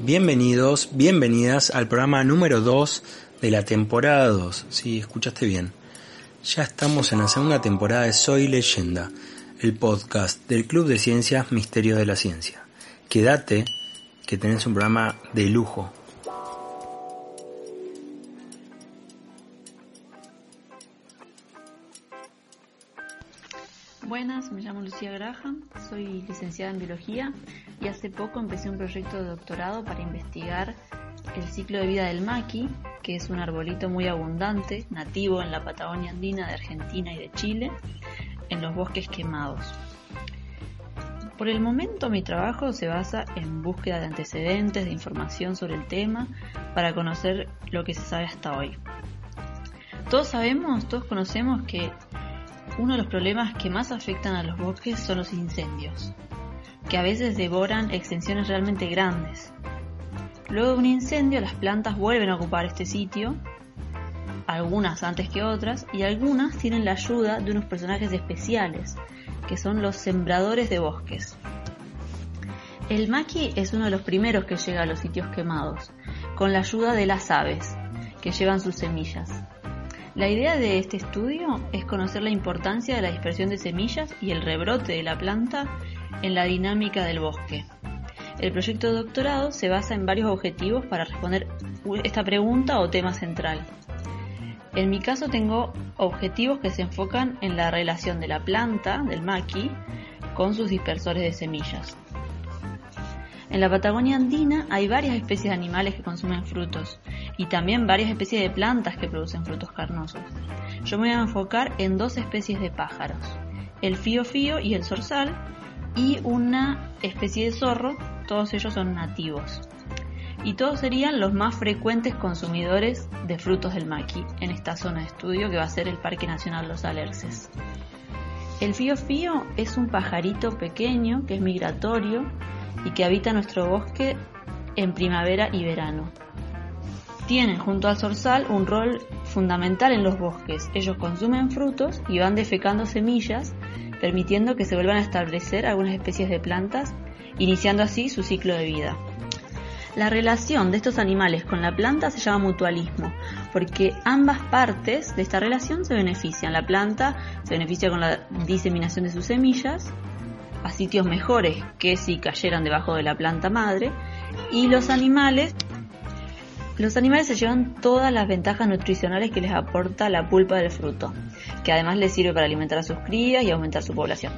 Bienvenidos, bienvenidas al programa número 2 de la temporada 2. Sí, escuchaste bien. Ya estamos en la segunda temporada de Soy Leyenda, el podcast del Club de Ciencias Misterios de la Ciencia. Quédate, que tenés un programa de lujo. Soy licenciada en biología y hace poco empecé un proyecto de doctorado para investigar el ciclo de vida del maqui, que es un arbolito muy abundante, nativo en la Patagonia andina de Argentina y de Chile, en los bosques quemados. Por el momento mi trabajo se basa en búsqueda de antecedentes, de información sobre el tema, para conocer lo que se sabe hasta hoy. Todos sabemos, todos conocemos que uno de los problemas que más afectan a los bosques son los incendios, que a veces devoran extensiones realmente grandes. Luego de un incendio las plantas vuelven a ocupar este sitio, algunas antes que otras, y algunas tienen la ayuda de unos personajes especiales, que son los sembradores de bosques. El maqui es uno de los primeros que llega a los sitios quemados, con la ayuda de las aves, que llevan sus semillas. La idea de este estudio es conocer la importancia de la dispersión de semillas y el rebrote de la planta en la dinámica del bosque. El proyecto de doctorado se basa en varios objetivos para responder esta pregunta o tema central. En mi caso tengo objetivos que se enfocan en la relación de la planta, del maqui, con sus dispersores de semillas. En la Patagonia andina hay varias especies de animales que consumen frutos y también varias especies de plantas que producen frutos carnosos. Yo me voy a enfocar en dos especies de pájaros, el fío fío y el zorzal, y una especie de zorro, todos ellos son nativos. Y todos serían los más frecuentes consumidores de frutos del maqui en esta zona de estudio que va a ser el Parque Nacional Los Alerces. El fío fío es un pajarito pequeño que es migratorio y que habita nuestro bosque en primavera y verano. Tienen junto al zorzal un rol fundamental en los bosques. Ellos consumen frutos y van defecando semillas, permitiendo que se vuelvan a establecer algunas especies de plantas, iniciando así su ciclo de vida. La relación de estos animales con la planta se llama mutualismo, porque ambas partes de esta relación se benefician. La planta se beneficia con la diseminación de sus semillas a sitios mejores que si cayeran debajo de la planta madre y los animales los animales se llevan todas las ventajas nutricionales que les aporta la pulpa del fruto, que además les sirve para alimentar a sus crías y aumentar su población.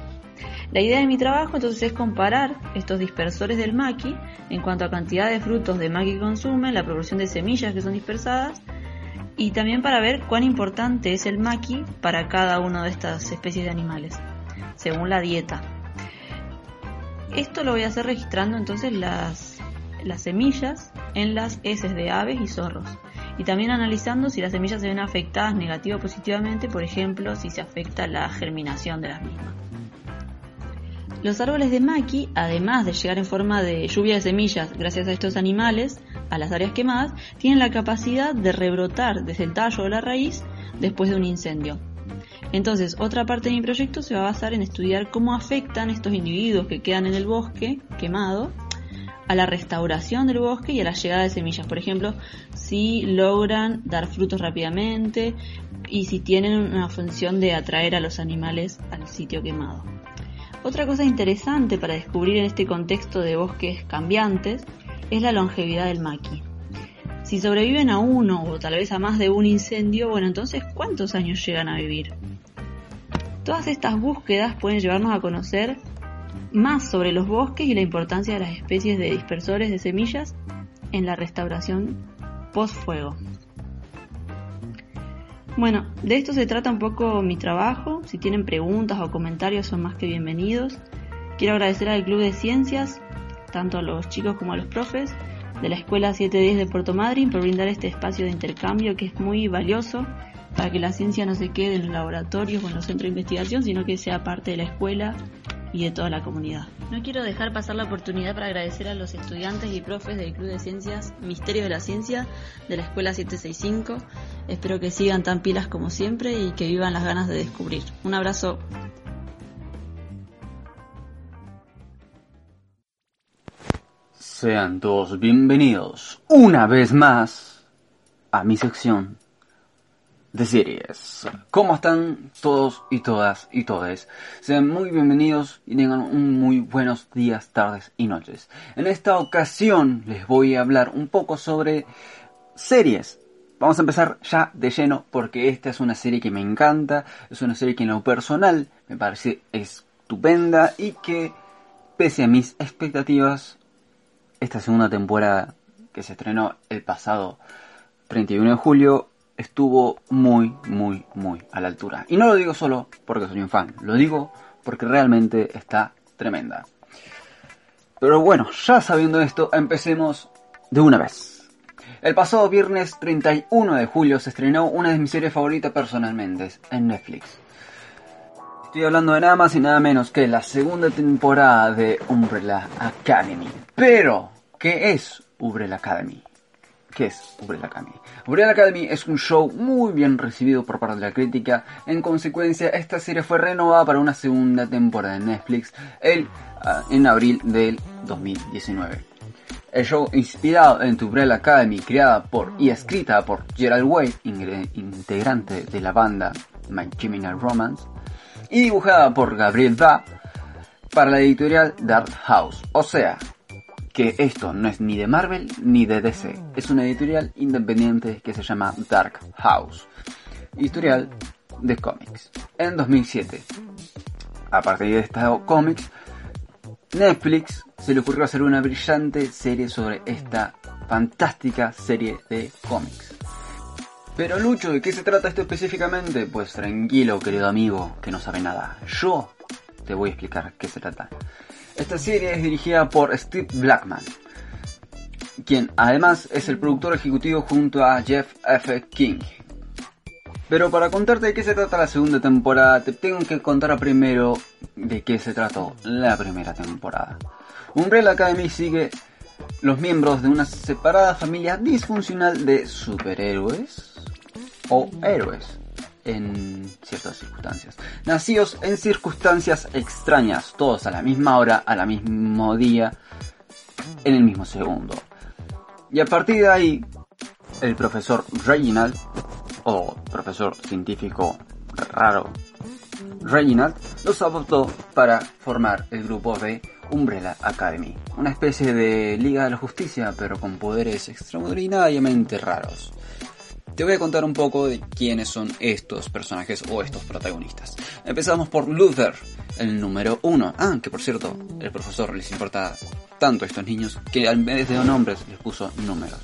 La idea de mi trabajo entonces es comparar estos dispersores del maqui en cuanto a cantidad de frutos de maqui que consumen, la proporción de semillas que son dispersadas y también para ver cuán importante es el maqui para cada una de estas especies de animales, según la dieta. Esto lo voy a hacer registrando entonces las, las semillas en las heces de aves y zorros. Y también analizando si las semillas se ven afectadas negativa o positivamente, por ejemplo, si se afecta la germinación de las mismas. Los árboles de maqui, además de llegar en forma de lluvia de semillas gracias a estos animales a las áreas quemadas, tienen la capacidad de rebrotar desde el tallo o la raíz después de un incendio. Entonces, otra parte de mi proyecto se va a basar en estudiar cómo afectan estos individuos que quedan en el bosque quemado a la restauración del bosque y a la llegada de semillas. Por ejemplo, si logran dar frutos rápidamente y si tienen una función de atraer a los animales al sitio quemado. Otra cosa interesante para descubrir en este contexto de bosques cambiantes es la longevidad del maqui. Si sobreviven a uno o tal vez a más de un incendio, bueno, entonces ¿cuántos años llegan a vivir? Todas estas búsquedas pueden llevarnos a conocer más sobre los bosques y la importancia de las especies de dispersores de semillas en la restauración post-fuego. Bueno, de esto se trata un poco mi trabajo. Si tienen preguntas o comentarios son más que bienvenidos. Quiero agradecer al Club de Ciencias, tanto a los chicos como a los profes de la Escuela 710 de Puerto Madryn por brindar este espacio de intercambio que es muy valioso para que la ciencia no se quede en los laboratorios o en los centros de investigación, sino que sea parte de la escuela y de toda la comunidad. No quiero dejar pasar la oportunidad para agradecer a los estudiantes y profes del Club de Ciencias Misterio de la Ciencia de la Escuela 765. Espero que sigan tan pilas como siempre y que vivan las ganas de descubrir. Un abrazo. Sean todos bienvenidos una vez más a mi sección de series. ¿Cómo están todos y todas y todes? Sean muy bienvenidos y tengan un muy buenos días, tardes y noches. En esta ocasión les voy a hablar un poco sobre series. Vamos a empezar ya de lleno porque esta es una serie que me encanta, es una serie que en lo personal me parece estupenda y que pese a mis expectativas esta segunda temporada que se estrenó el pasado 31 de julio estuvo muy, muy, muy a la altura. Y no lo digo solo porque soy un fan, lo digo porque realmente está tremenda. Pero bueno, ya sabiendo esto, empecemos de una vez. El pasado viernes 31 de julio se estrenó una de mis series favoritas personalmente en Netflix. Estoy hablando de nada más y nada menos que la segunda temporada de Umbrella Academy. Pero, ¿qué es Umbrella Academy? ¿Qué es Umbrella Academy? Umbrella Academy es un show muy bien recibido por parte de la crítica. En consecuencia, esta serie fue renovada para una segunda temporada en Netflix el, ah, en abril del 2019. El show inspirado en Umbrella Academy, creada por y escrita por Gerald Way, integrante de la banda My Chemical Romance, y dibujada por Gabriel Da para la editorial Dark House. O sea, que esto no es ni de Marvel ni de DC, es una editorial independiente que se llama Dark House, editorial de cómics. En 2007, a partir de estos cómics, Netflix se le ocurrió hacer una brillante serie sobre esta fantástica serie de cómics. Pero Lucho, ¿de qué se trata esto específicamente? Pues tranquilo, querido amigo, que no sabe nada. Yo te voy a explicar qué se trata. Esta serie es dirigida por Steve Blackman, quien además es el productor ejecutivo junto a Jeff F. King. Pero para contarte de qué se trata la segunda temporada, te tengo que contar primero de qué se trató la primera temporada. Umbrella Academy sigue los miembros de una separada familia disfuncional de superhéroes o héroes en ciertas circunstancias. Nacidos en circunstancias extrañas, todos a la misma hora, a la mismo día, en el mismo segundo. Y a partir de ahí, el profesor Reginald, o profesor científico raro Reginald, los adoptó para formar el grupo de Umbrella Academy, una especie de Liga de la Justicia, pero con poderes extraordinariamente raros. Te voy a contar un poco de quiénes son estos personajes o estos protagonistas. Empezamos por Luther, el número uno. Ah, que por cierto, el profesor les importa tanto a estos niños que al vez de nombres les puso números.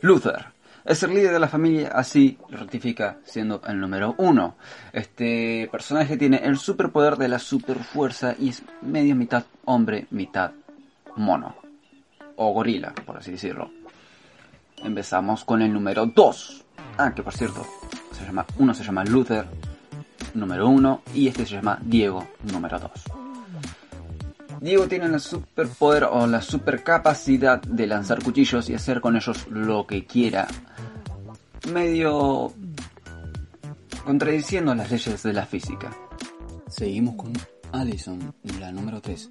Luther, es el líder de la familia, así lo rectifica siendo el número uno. Este personaje tiene el superpoder de la superfuerza y es medio mitad hombre, mitad mono. O gorila, por así decirlo. Empezamos con el número 2. Ah, que por cierto, uno se llama Luther, número 1, y este se llama Diego, número 2. Diego tiene el superpoder o la supercapacidad de lanzar cuchillos y hacer con ellos lo que quiera. Medio contradiciendo las leyes de la física. Seguimos con Allison, la número 3.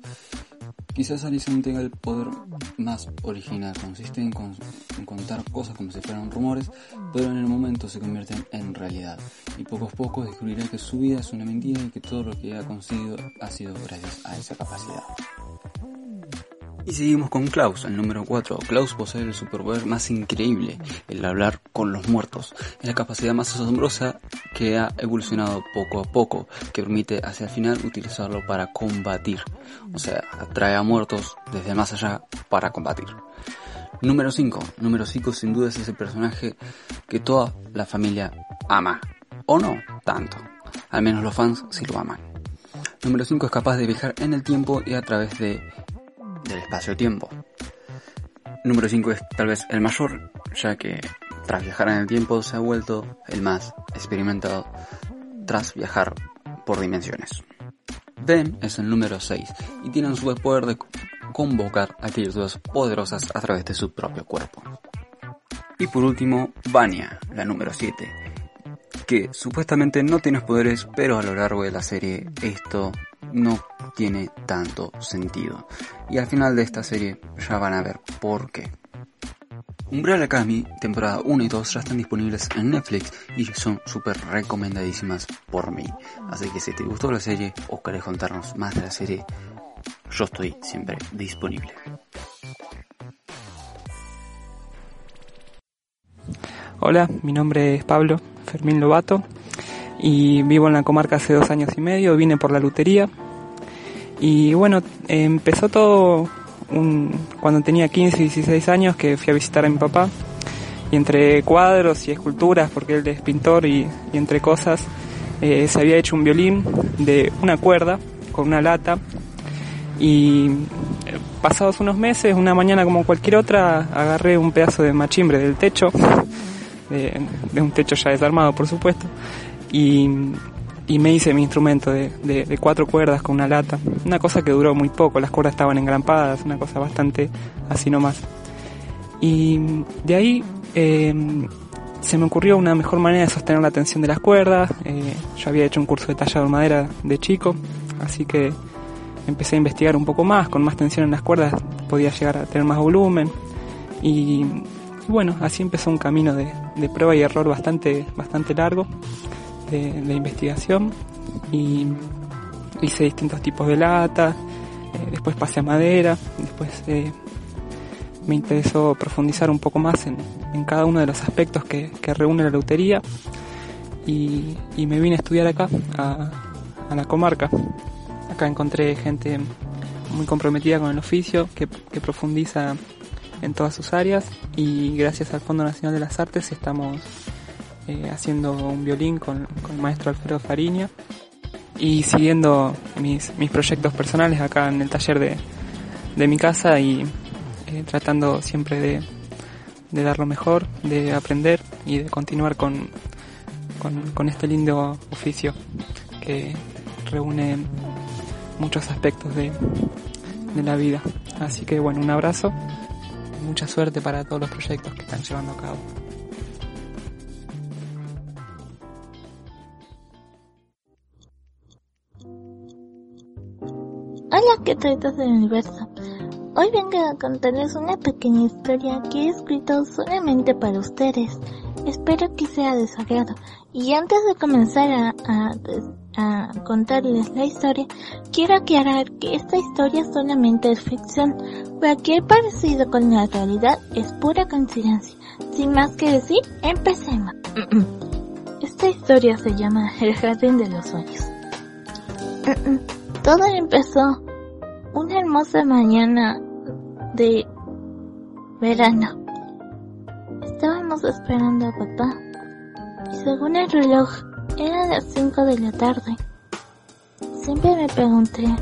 Quizás Alison tenga el poder más original, consiste en, contar cosas como si fueran rumores, pero en el momento se convierten en realidad. Y poco a poco descubrirá que su vida es una mentira y que todo lo que ha conseguido ha sido gracias a esa capacidad. Y seguimos con Klaus, el número 4. Klaus posee el superpoder más increíble, el hablar con los muertos. Es la capacidad más asombrosa que ha evolucionado poco a poco, que permite hacia el final utilizarlo para combatir. O sea, atrae a muertos desde más allá para combatir. Número 5. Número 5 sin duda es ese personaje que toda la familia ama. O no tanto. Al menos los fans sí lo aman. Número 5 es capaz de viajar en el tiempo y a través de del espacio-tiempo. Número 5 es tal vez el mayor, ya que tras viajar en el tiempo se ha vuelto el más experimentado tras viajar por dimensiones. Ben es el número 6 y tiene un superpoder de convocar a criaturas poderosas a través de su propio cuerpo. Y por último, Vania, la número 7. Que supuestamente no tienes poderes, pero a lo largo de la serie esto no tiene tanto sentido. Y al final de esta serie ya van a ver por qué. Umbrella Academy, temporada 1 y 2 ya están disponibles en Netflix y son súper recomendadísimas por mí. Así que si te gustó la serie o querés contarnos más de la serie, yo estoy siempre disponible. Hola, mi nombre es Pablo Fermín Lobato y vivo en la comarca hace dos años y medio, vine por la lutería. Y bueno, empezó todo cuando tenía 15 y 16 años que fui a visitar a mi papá. Y entre cuadros y esculturas, porque él es pintor y, entre cosas, eh, se había hecho un violín de una cuerda con una lata. Y pasados unos meses, una mañana como cualquier otra, agarré un pedazo de machimbre del techo, de, un techo ya desarmado por supuesto, y, me hice mi instrumento de, cuatro cuerdas con una lata, una cosa que duró muy poco, las cuerdas estaban engrampadas, una cosa bastante así nomás. Y de ahí em, se me ocurrió una mejor manera de sostener la tensión de las cuerdas, eh, yo había hecho un curso de tallado de madera de chico, así que empecé a investigar un poco más, con más tensión en las cuerdas podía llegar a tener más volumen y, bueno, así empezó un camino de, prueba y error bastante, bastante largo de, investigación y hice distintos tipos de lata, eh, después pasé a madera, después eh, me interesó profundizar un poco más en, cada uno de los aspectos que, reúne la lutería y, me vine a estudiar acá, a la comarca. Acá encontré gente muy comprometida con el oficio, que, profundiza en todas sus áreas y gracias al Fondo Nacional de las Artes estamos eh, haciendo un violín con, el maestro Alfredo Fariña y siguiendo mis, proyectos personales acá en el taller de, mi casa y eh, tratando siempre de, dar lo mejor, de aprender y de continuar con, con este lindo oficio que reúne muchos aspectos de, de la vida. Así que bueno, un abrazo, mucha suerte para todos los proyectos que están llevando a cabo. Hola, ¿qué tal del universo? Hoy vengo a contarles una pequeña historia que he escrito solamente para ustedes. Espero que sea de Y antes de comenzar a a contarles la historia, quiero aclarar que esta historia solamente es ficción. Cualquier parecido con la realidad es pura coincidencia. Sin más que decir, empecemos. Esta historia se llama El Jardín de los Sueños. Todo empezó una hermosa mañana de verano. Estábamos esperando a papá y según el reloj eran las 5 de la tarde. Siempre me pregunté,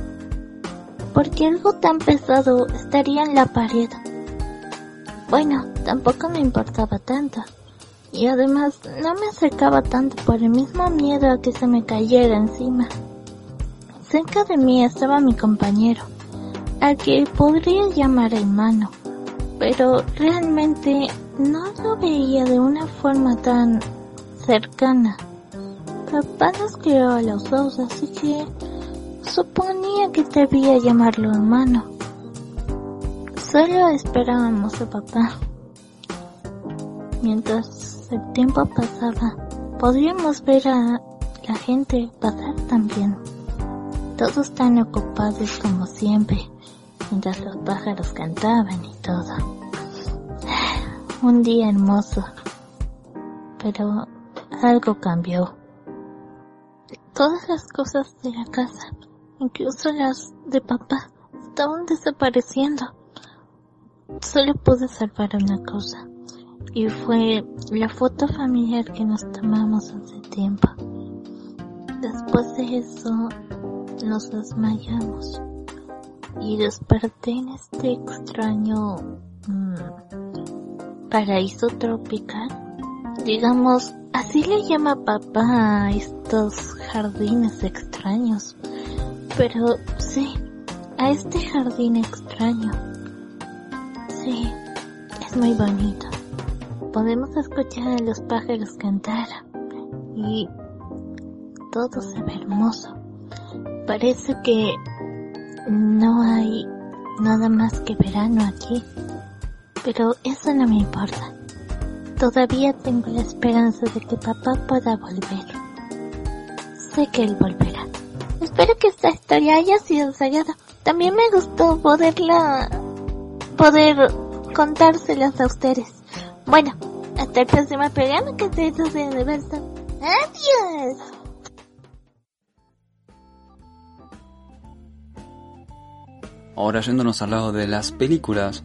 ¿por qué algo tan pesado estaría en la pared? Bueno, tampoco me importaba tanto. Y además no me acercaba tanto por el mismo miedo a que se me cayera encima. Cerca de mí estaba mi compañero, al que podría llamar hermano, pero realmente no lo veía de una forma tan cercana. Papá nos crió a los dos, así que suponía que debía llamarlo hermano. Solo esperábamos a papá. Mientras el tiempo pasaba, podíamos ver a la gente pasar también. Todos tan ocupados como siempre, mientras los pájaros cantaban y todo. Un día hermoso, pero algo cambió. Todas las cosas de la casa, incluso las de papá, estaban desapareciendo. Solo pude salvar una cosa, y fue la foto familiar que nos tomamos hace tiempo. Después de eso, nos desmayamos y desperté en este extraño mm, paraíso tropical. Digamos, así le llama papá a estos jardines extraños. Pero sí, a este jardín extraño. Sí, es muy bonito. Podemos escuchar a los pájaros cantar y todo se ve hermoso. Parece que no hay nada más que verano aquí, pero eso no me importa. Todavía tengo la esperanza de que papá pueda volver. Sé que él volverá. Espero que esta historia haya sido ensayada. También me gustó poderla, poder contárselas a ustedes. Bueno, hasta el próximo programa que se hizo de Universo. ¡Adiós! Ahora yéndonos al lado de las películas,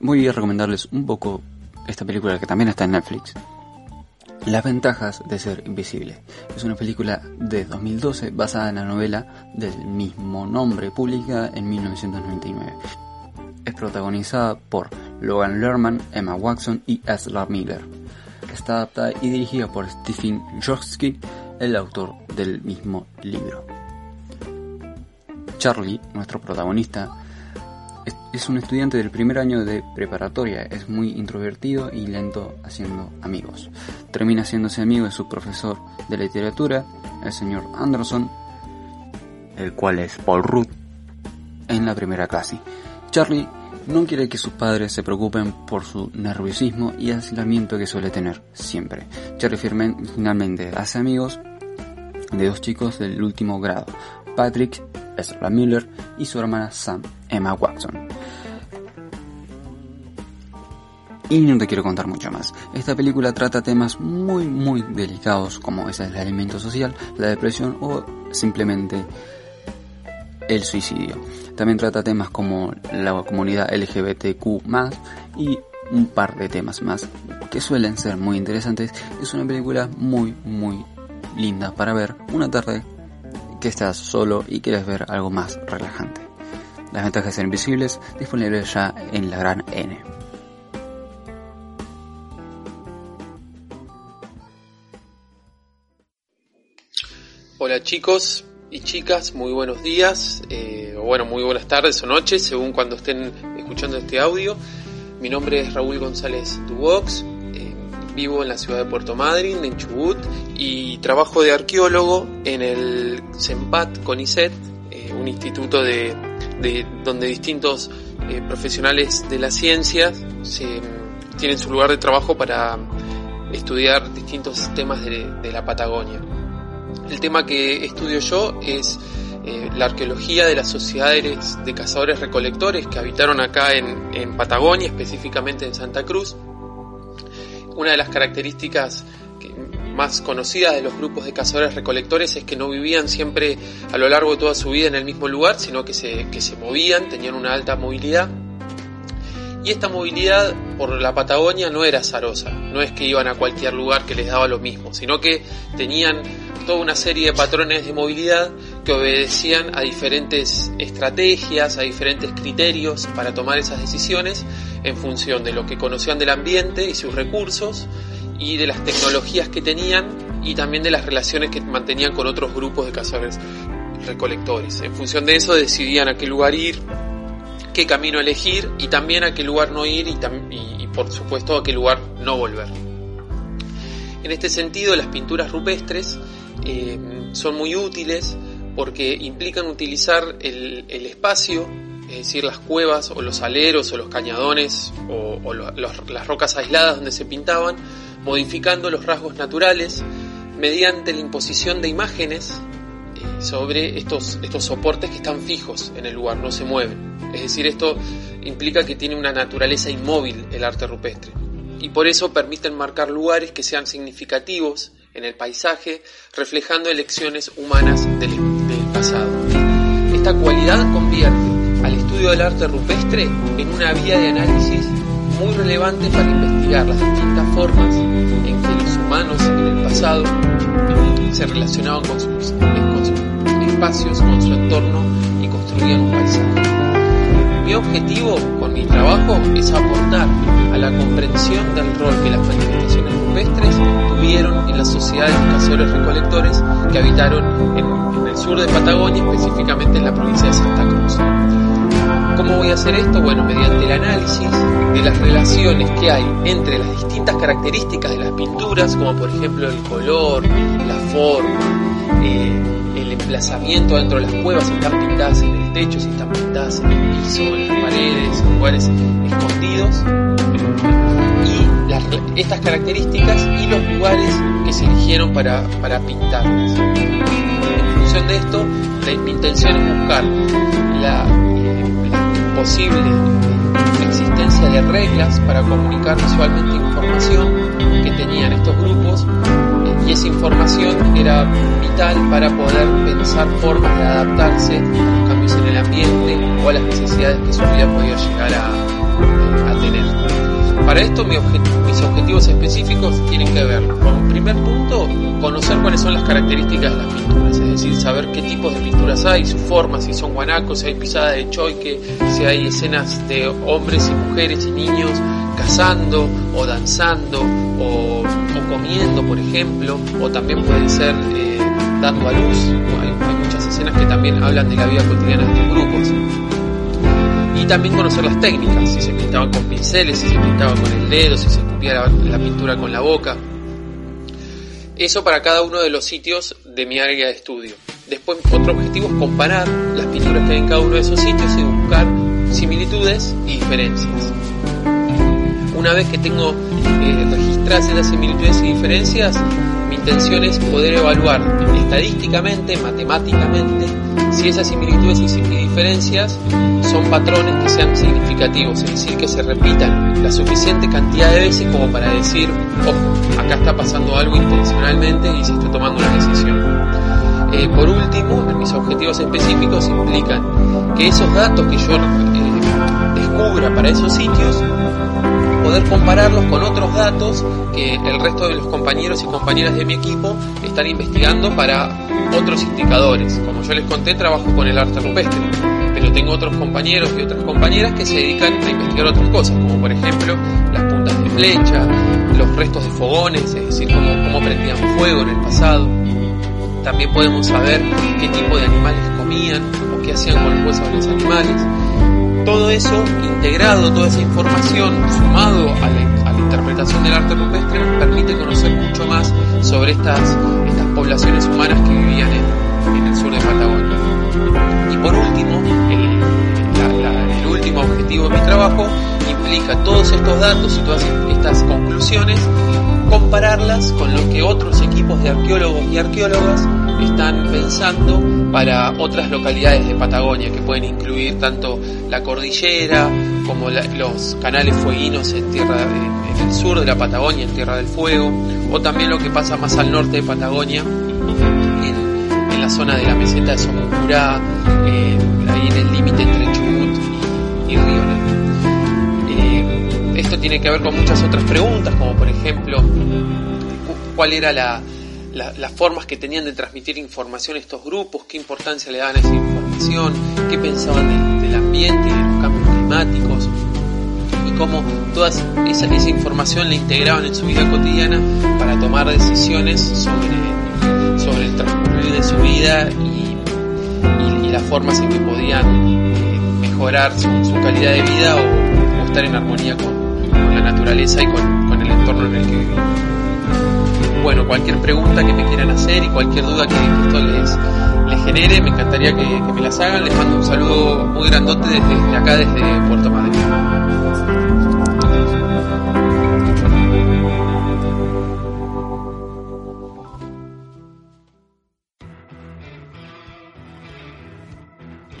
voy a recomendarles un poco esta película que también está en Netflix. Las ventajas de ser invisible. Es una película de 2012 basada en la novela del mismo nombre, publicada en 1999. Es protagonizada por Logan Lerman, Emma Watson y Ezra Miller. Está adaptada y dirigida por Stephen Jorsky, el autor del mismo libro. Charlie, nuestro protagonista, es un estudiante del primer año de preparatoria, es muy introvertido y lento haciendo amigos. Termina haciéndose amigo de su profesor de literatura, el señor Anderson, el cual es Paul Rudd, en la primera clase. Charlie no quiere que sus padres se preocupen por su nerviosismo y aislamiento que suele tener siempre. Charlie finalmente hace amigos de dos chicos del último grado, Patrick, Ezra Miller y su hermana Sam, Emma Watson. Y no te quiero contar mucho más. Esta película trata temas muy muy delicados como es el alimento social, la depresión o simplemente el suicidio. También trata temas como la comunidad LGBTQ y un par de temas más que suelen ser muy interesantes. Es una película muy muy linda para ver una tarde que estás solo y quieres ver algo más relajante. Las ventajas de ser invisibles disponibles ya en la gran N. Hola chicos y chicas, muy buenos días, eh, o bueno, muy buenas tardes o noches, según cuando estén escuchando este audio. Mi nombre es Raúl González Dubox, vivo en la ciudad de Puerto Madryn, en Chubut, y trabajo de arqueólogo en el CEMPAT CONICET, eh, un instituto de, donde distintos profesionales de las ciencias tienen su lugar de trabajo para estudiar distintos temas de la Patagonia. El tema que estudio yo es eh, la arqueología de las sociedades de cazadores recolectores que habitaron acá en, Patagonia, específicamente en Santa Cruz. Una de las características más conocidas de los grupos de cazadores recolectores es que no vivían siempre a lo largo de toda su vida en el mismo lugar, sino que se, que se movían, tenían una alta movilidad. Y esta movilidad por la Patagonia no era azarosa, no es que iban a cualquier lugar que les daba lo mismo, sino que tenían toda una serie de patrones de movilidad que obedecían a diferentes estrategias, a diferentes criterios para tomar esas decisiones en función de lo que conocían del ambiente y sus recursos y de las tecnologías que tenían y también de las relaciones que mantenían con otros grupos de cazadores recolectores. En función de eso decidían a qué lugar ir, qué camino elegir y también a qué lugar no ir y, por supuesto a qué lugar no volver. En este sentido, las pinturas rupestres eh, son muy útiles porque implican utilizar el, espacio, es decir, las cuevas o los aleros o los cañadones o, las rocas aisladas donde se pintaban, modificando los rasgos naturales mediante la imposición de imágenes eh, sobre estos, estos soportes que están fijos en el lugar, no se mueven. Es decir, esto implica que tiene una naturaleza inmóvil el arte rupestre y por eso permiten marcar lugares que sean significativos en el paisaje, reflejando elecciones humanas del, pasado. Esta cualidad convierte estudio del arte rupestre en una vía de análisis muy relevante para investigar las distintas formas en que los humanos en el pasado se relacionaban con sus, con sus espacios, con su entorno y construían un paisaje. Mi objetivo con mi trabajo es aportar a la comprensión del rol que las manifestaciones rupestres tuvieron en las sociedades de cazadores recolectores que habitaron en, en el sur de Patagonia, específicamente en la provincia de Santa Cruz. ¿Cómo voy a hacer esto? Bueno, mediante el análisis de las relaciones que hay entre las distintas características de las pinturas, como por ejemplo el color, la forma, eh, el emplazamiento dentro de las cuevas, si están pintadas en el techo, si están pintadas en el piso, en las paredes, en lugares escondidos, y estas características y los lugares que se eligieron para, para pintarlas. En función de esto, mi intención es buscar la posible existencia de reglas para comunicar visualmente información que tenían estos grupos y esa información era vital para poder pensar formas de adaptarse a los cambios en el ambiente o a las necesidades que su vida podía llegar a. Para esto mis objetivos específicos tienen que ver con, primer punto, conocer cuáles son las características de las pinturas, es decir, saber qué tipos de pinturas hay, su forma, si son guanacos, si hay pisadas de choique, si hay escenas de hombres y mujeres y niños cazando o danzando o, comiendo, por ejemplo, o también pueden ser eh, dando a luz. Hay muchas escenas que también hablan de la vida cotidiana de estos grupos y también conocer las técnicas, si se pintaban con pinceles, si se pintaba con el dedo, si se escupía la, pintura con la boca. Eso para cada uno de los sitios de mi área de estudio. Después otro objetivo es comparar las pinturas que hay en cada uno de esos sitios y buscar similitudes y diferencias. Una vez que tengo eh, registradas esas similitudes y diferencias, mi intención es poder evaluar estadísticamente, matemáticamente, si esas similitudes y son patrones que sean significativos, es decir, que se repitan la suficiente cantidad de veces como para decir, ojo, acá está pasando algo intencionalmente y se está tomando una decisión. Eh, por último, mis objetivos específicos implican que esos datos que yo eh, descubra para esos sitios poder compararlos con otros datos que el resto de los compañeros y compañeras de mi equipo están investigando para otros indicadores. Como yo les conté, trabajo con el arte rupestre, pero tengo otros compañeros y otras compañeras que se dedican a investigar otras cosas, como por ejemplo las puntas de flecha, los restos de fogones, es decir, cómo, cómo prendían fuego en el pasado. También podemos saber qué tipo de animales comían o qué hacían con los huesos de los animales todo eso integrado, toda esa información sumado a la, interpretación del arte rupestre permite conocer mucho más sobre estas, poblaciones humanas que vivían en, el sur de Patagonia. Y por último, el, el último objetivo de mi trabajo implica todos estos datos y todas estas conclusiones compararlas con lo que otros equipos de arqueólogos y arqueólogas están pensando para otras localidades de Patagonia que pueden incluir tanto la cordillera como los canales fueguinos en tierra en, el sur de la Patagonia, en Tierra del Fuego, o también lo que pasa más al norte de Patagonia, en, la zona de la meseta de Somuncurá, eh, ahí en el límite entre Chubut y, y Río eh, esto tiene que ver con muchas otras preguntas, como por ejemplo, cuál era la, las formas que tenían de transmitir información estos grupos, qué importancia le daban a esa información, qué pensaban del, ambiente y de los cambios climáticos y cómo toda esa, esa, información la integraban en su vida cotidiana para tomar decisiones sobre, sobre el transcurrir de su vida y, las formas en que podían eh, mejorar su, calidad de vida o, estar en armonía con, la naturaleza y con, con el entorno en el que vivían bueno, cualquier pregunta que me quieran hacer y cualquier duda que, esto les, genere, me encantaría que, me las hagan. Les mando un saludo muy grandote desde, acá, desde Puerto Madrid.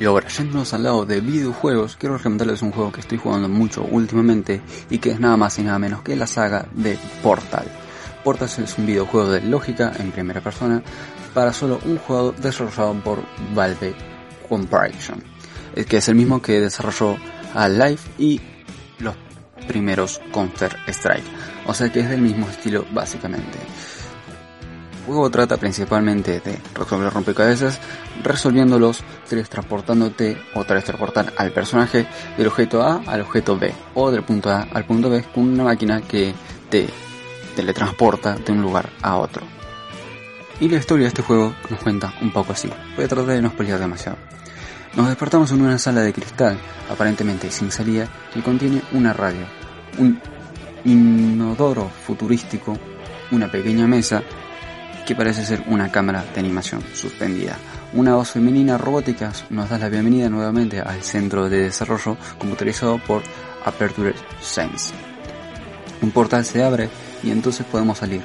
Y ahora, yéndonos al lado de videojuegos, quiero recomendarles un juego que estoy jugando mucho últimamente y que es nada más y nada menos que la saga de Portal. Portal es un videojuego de lógica en primera persona para solo un juego desarrollado por Valve Corporation, que es el mismo que desarrolló a Life y los primeros Counter Strike, o sea que es del mismo estilo básicamente. El juego trata principalmente de resolver rompecabezas, resolviéndolos transportándote o transportar al personaje del objeto A al objeto B o del punto A al punto B con una máquina que te teletransporta de un lugar a otro. Y la historia de este juego nos cuenta un poco así. Voy a tratar de no spoilear demasiado. Nos despertamos en una sala de cristal, aparentemente sin salida, que contiene una radio, un inodoro futurístico, una pequeña mesa que parece ser una cámara de animación suspendida. Una voz femenina robótica nos da la bienvenida nuevamente al centro de desarrollo computarizado por Aperture Science. Un portal se abre y entonces podemos salir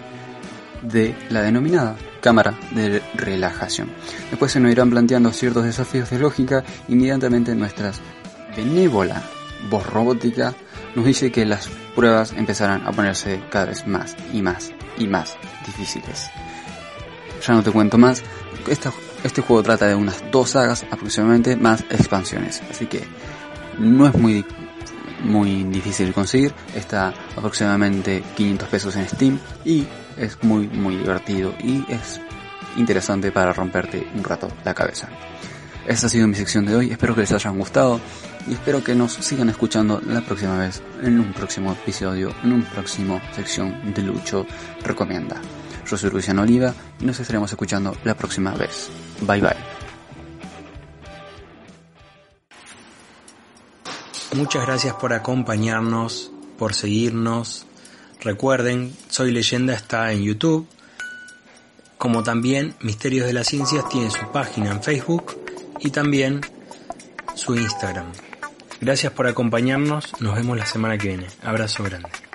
de la denominada cámara de relajación. Después se nos irán planteando ciertos desafíos de lógica inmediatamente nuestras benévola voz robótica nos dice que las pruebas empezarán a ponerse cada vez más y más y más difíciles. Ya no te cuento más, este juego trata de unas dos sagas aproximadamente más expansiones, así que no es muy muy difícil de conseguir, está aproximadamente 500 pesos en Steam y es muy muy divertido y es interesante para romperte un rato la cabeza. Esta ha sido mi sección de hoy, espero que les hayan gustado y espero que nos sigan escuchando la próxima vez en un próximo episodio, en un próximo sección de Lucho Recomienda. Yo soy Luciano Oliva y nos estaremos escuchando la próxima vez. Bye bye. Muchas gracias por acompañarnos, por seguirnos. Recuerden, Soy Leyenda está en YouTube, como también Misterios de las Ciencias tiene su página en Facebook y también su Instagram. Gracias por acompañarnos, nos vemos la semana que viene. Abrazo grande.